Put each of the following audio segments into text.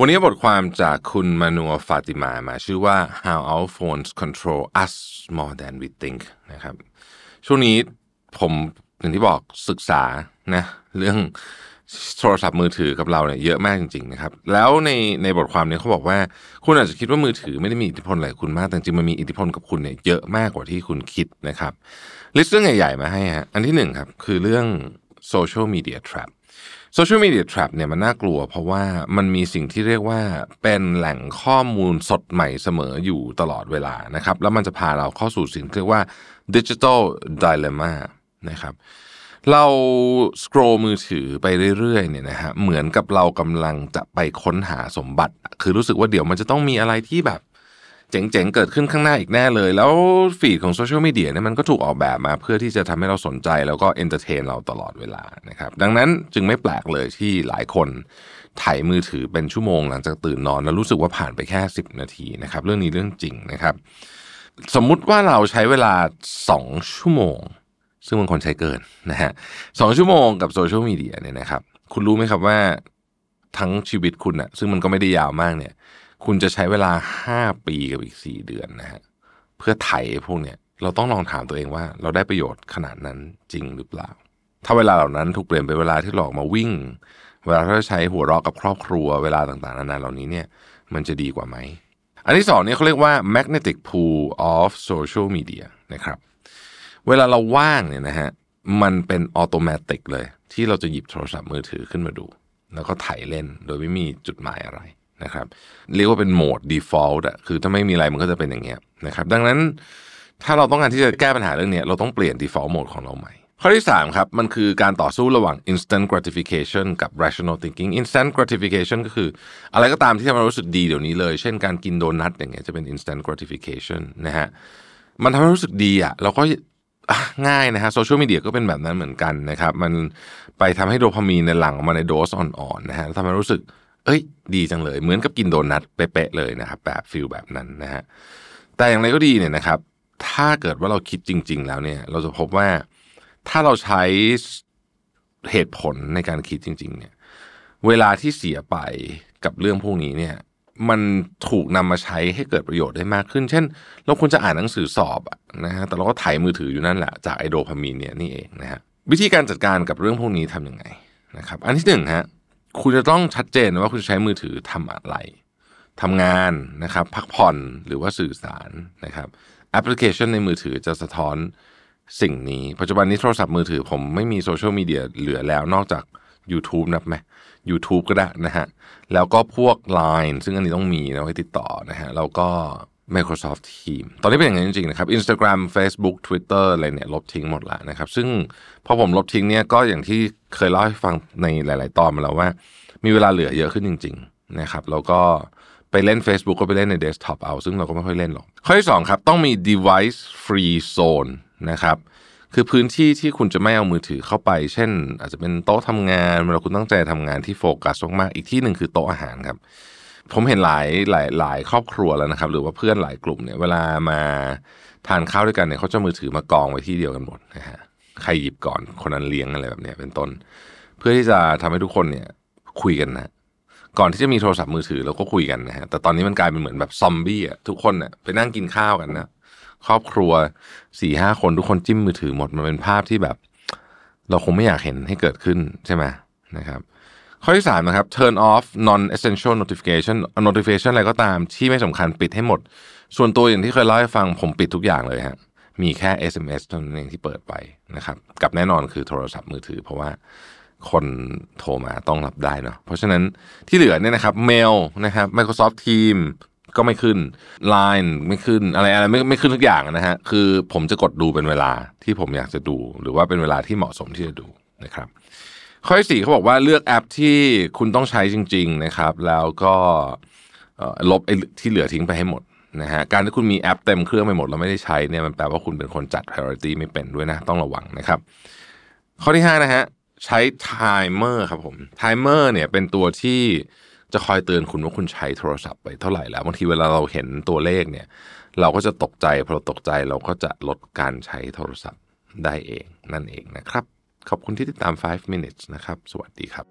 วันนี้บทความจากคุณมานัวฟาติมามาชื่อว่า how our phones control us more than we think นะครับ ช่วงนี้ผมอย่างที่บอกศึกษานะเรื่องโทรศัพท์มือถือกับเราเนี่ยเยอะมากจริงๆนะครับ แล้วในในบทความนี้เขาบอกว่า คุณอาจจะคิดว่ามือถือไม่ได้มีอิทธิพลอะไรคุณมากแต่จริงมันมีอิทธิพลกับคุณเนี่ยเยอะมากกว่าที่คุณคิดนะครับลิสต์เรื่องใหญ่ๆมาให้ฮะอันที่หนึ่งครับคือเรื่อง social media trap โซเชียลมีเดียทรัพเนี่ยมันน่ากลัว เพราะว่ามันมีสิ่งที่เรียกว่าเป็นแหล่งข้อมูลสดใหม่เสมออยู่ตลอดเวลานะครับ แล้วมันจะพาเราเข้าสู่สิ่งที่เรียกว่าดิจิทัลไดเลม่านะครับเราสครอมือถือไปเรื่อยๆเนี่ยนะฮะเหมือนกับเรากำลังจะไปค้นหาสมบัติ คือรู้สึกว่าเดี๋ยวมันจะต้องมีอะไรที่แบบ เจ๋งๆ เกิดขึ้นข้างหน้าอีกแน่เลย แล้วfeed ของโซเชียลมีเดียเนี่ยมันก็ถูกออกแบบมาเพื่อที่จะทำให้เราสนใจแล้วก็ entertain เราตลอดเวลานะครับ ดังนั้นจึงไม่แปลกเลยที่หลายคนถ่ายมือถือเป็นชั่วโมงหลังจากตื่นนอน แล้วรู้สึกว่าผ่านไปแค่ 10 นาทีนะครับ เรื่องนี้เรื่องจริงนะครับ สมมุติว่าเราใช้เวลา 2 ชั่วโมง ซึ่งบางคนใช้เกินนะฮะสองชั่วโมงกับโซเชียลมีเดียเนี่ยนะครับ คุณรู้ไหมครับว่าทั้งชีวิตคุณอะซึ่งมันก็ไม่ได้ยาวมากเนี่ย คุณจะใช้เวลาห้าปีกับอีกสี่เดือนนะฮะเพื่อไถพวกเนี้ยเราต้องลองถามตัวเองว่า เราได้ประโยชน์ขนาดนั้นจริงหรือเปล่า ถ้าเวลาเหล่านั้นถูกเปลี่ยนเป็นเวลาที่หลอกมาวิ่ง เวลาที่ใช้หัวเราะกับครอบครัวเวลาต่างๆนานาเหล่านี้เนี่ย มันจะดีกว่าไหม อันที่สองเนี่ยเขาเรียกว่า magnetic pull of social media นะครับ เวลาเราว่างเนี่ยนะฮะมันเป็นออโตเมติกเลย ที่เราจะหยิบโทรศัพท์มือถือขึ้นมาดู แล้วก็ถ่ายเล่นโดยไม่มีจุดหมายอะไร นะครับเรียกว่าเป็นโหมด default อะคือถ้าไม่มีอะไรมันก็จะเป็นอย่างเงี้ยนะครับดังนั้นถ้าเราต้องการที่จะแก้ปัญหาเรื่องนี้เราต้องเปลี่ยน default mode ของเราใหม่ข้อที่3ครับมันคือการต่อสู้ระหว่าง instant gratification กับ rational thinking instant gratification ก็คือ อะไรก็ตามที่ทำให้เรารู้สึกดีเดี๋ยวนี้เลย เช่นการกินโดนัทอย่างเงี้ยจะเป็น instant gratification นะฮะมันทำให้รู้สึกดีอะเราก็ง่ายนะฮะโซเชียลมีเดียก็เป็นแบบนั้นเหมือนกันนะครับ มันไปทำให้โดพามีนในหลังออกมาในโดสอ่อนๆนะฮะทำให้รู้สึก เอ้ย ดีจังเลย เหมือนกับกินโดนัทเป๊ะเลยนะครับ แบบฟิลแบบนั้นนะฮะแต่อย่างไรก็ดีเนี่ยนะครับ ถ้าเกิดว่าเราคิดจริง ๆ แล้วเนี่ย เราจะพบว่าถ้าเราใช้เหตุผลในการคิดจริง ๆ เนี่ย เวลาที่เสียไปกับเรื่องพวกนี้เนี่ย มันถูกนำมาใช้ให้เกิดประโยชน์ได้มากขึ้น เช่น เราควรจะอ่านหนังสือสอบนะฮะแต่เราก็ถ่ายมือถืออยู่นั่นแหละจากไอโดพามีนเนี่ยนี่เองนะฮะวิธีการจัดการกับเรื่องพวกนี้ทํำยังไงนะครับ อันที่หนึ่งฮะ คุณจะต้องชัดเจนว่าคุณจะใช้มือถือทำอะไรทำงานนะครับ พักผ่อนหรือว่าสื่อสารนะครับแอปพลิเคชันในมือถือจะสะท้อนสิ่งนี้ ปัจจุบันนี้โทรศัพท์มือถือผมไม่มีโซเชียลมีเดียเหลือแล้วนอกจาก YouTube นับไหม YouTube ก็ได้นะฮะ แล้วก็พวก Line ซึ่งอันนี้ต้องมีนะไว้ติดต่อนะฮะ แล้วก็ Microsoft Teams ตอนนี้เป็นอย่างนี้จริงๆนะครับ Instagram Facebook Twitter อะไรเนี่ยลบทิ้งหมดแล้วนะครับ ซึ่งพอผมลบทิ้งเนี่ยก็อย่างที่เคยเล่าให้ฟังในหลาย ๆ ตอนมาแล้วว่า มีเวลาเหลือเยอะขึ้นจริง ๆ นะครับ แล้วก็ไปเล่น Facebook ก็ไปเล่นในเดสก์ท็อปเอา ซึ่งเราก็ไม่ค่อยเล่นหรอก ข้อที่2ครับ ต้องมี device free zone นะครับ คือพื้นที่ที่คุณจะไม่เอามือถือเข้าไป เช่น อาจจะเป็นโต๊ะทำงานเวลาคุณตั้งใจทำงานที่โฟกัสมากๆอีกที่หนึ่งคือโต๊ะอาหารครับ ผมเห็นหลายหลายหลายครอบครัวแล้วนะครับ หรือว่าเพื่อนหลายกลุ่มเนี่ยเวลามาทานข้าวด้วยกันเนี่ยเขาจะมือถือมากองไว้ที่เดียวกันหมดนะฮะใครหยิบก่อนคนนั้นเลี้ยงอะไรแบบเนี้ยเป็นต้น เพื่อที่จะทำให้ทุกคนเนี่ยคุยกันนะก่อนที่จะมีโทรศัพท์มือถือเราก็คุยกันนะฮะแต่ตอนนี้มันกลายเป็นเหมือนแบบซอมบี้อะทุกคนเนี่ยไปนั่งกินข้าวกันนะครอบครัวสี่ห้าคนทุกคนจิ้มมือถือหมดมันเป็นภาพที่แบบ เราคงไม่อยากเห็นให้เกิดขึ้นใช่ไหมนะครับ ข้อที่สามนะครับ turn off non essential notification notification อะไรก็ตามที่ไม่สำคัญปิดให้หมด ส่วนตัวอย่างที่เคยเล่าให้ฟังผมปิดทุกอย่างเลยฮะ มีแค่ SMS เท่านั้นเองที่เปิดไปนะครับ กับแน่นอนคือโทรศัพท์มือถือ เพราะว่าคนโทรมาต้องรับได้เนาะ เพราะฉะนั้นที่เหลือเนี่ยนะครับเมลนะครับ Microsoft Team ก็ไม่ขึ้น Line ไม่ขึ้นอะไรอะไรไม่ไม่ขึ้นทุกอย่างนะฮะ คือผมจะกดดูเป็นเวลาที่ผมอยากจะดู หรือว่าเป็นเวลาที่เหมาะสมที่จะดูนะครับ ข้อที่สี่เขาบอกว่าเลือกแอปที่คุณต้องใช้จริง ๆนะครับ แล้วก็ลบไอ้ที่เหลือทิ้งไปให้หมดนะฮะการที่คุณมีแอปเต็มเครื่องไปหมดแล้วไม่ได้ใช้เนี่ยมันแปลว่าคุณเป็นคนจัด priority ไม่เป็นด้วยนะ ต้องระวังนะครับ ข้อที่5นะฮะใช้ timer ครับผม timer เนี่ยเป็นตัวที่จะคอยเตือนคุณว่าคุณใช้โทรศัพท์ไปเท่าไหร่แล้วบางทีเวลาเราเห็นตัวเลขเนี่ย เราก็จะตกใจพอเราตกใจเราก็จะลดการใช้โทรศัพท์ได้เองนั่นเองนะครับ ขอบคุณที่ติดตาม 5 minutes นะครับ สวัสดีครับ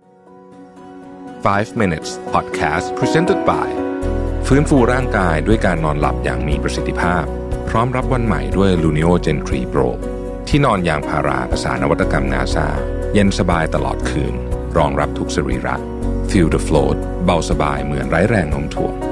5 minutes podcast presented by ฟื้นฟูร่างกายด้วยการนอนหลับอย่างมีประสิทธิภาพ พร้อมรับวันใหม่ด้วย Luno Gen 3 Pro ที่นอนยางพาราภาษานวัตกรรมนาซาเย็นสบายตลอดคืน รองรับทุกสรีระ Feel the float เบาสบายเหมือนไร้แรงโน้มถ่วง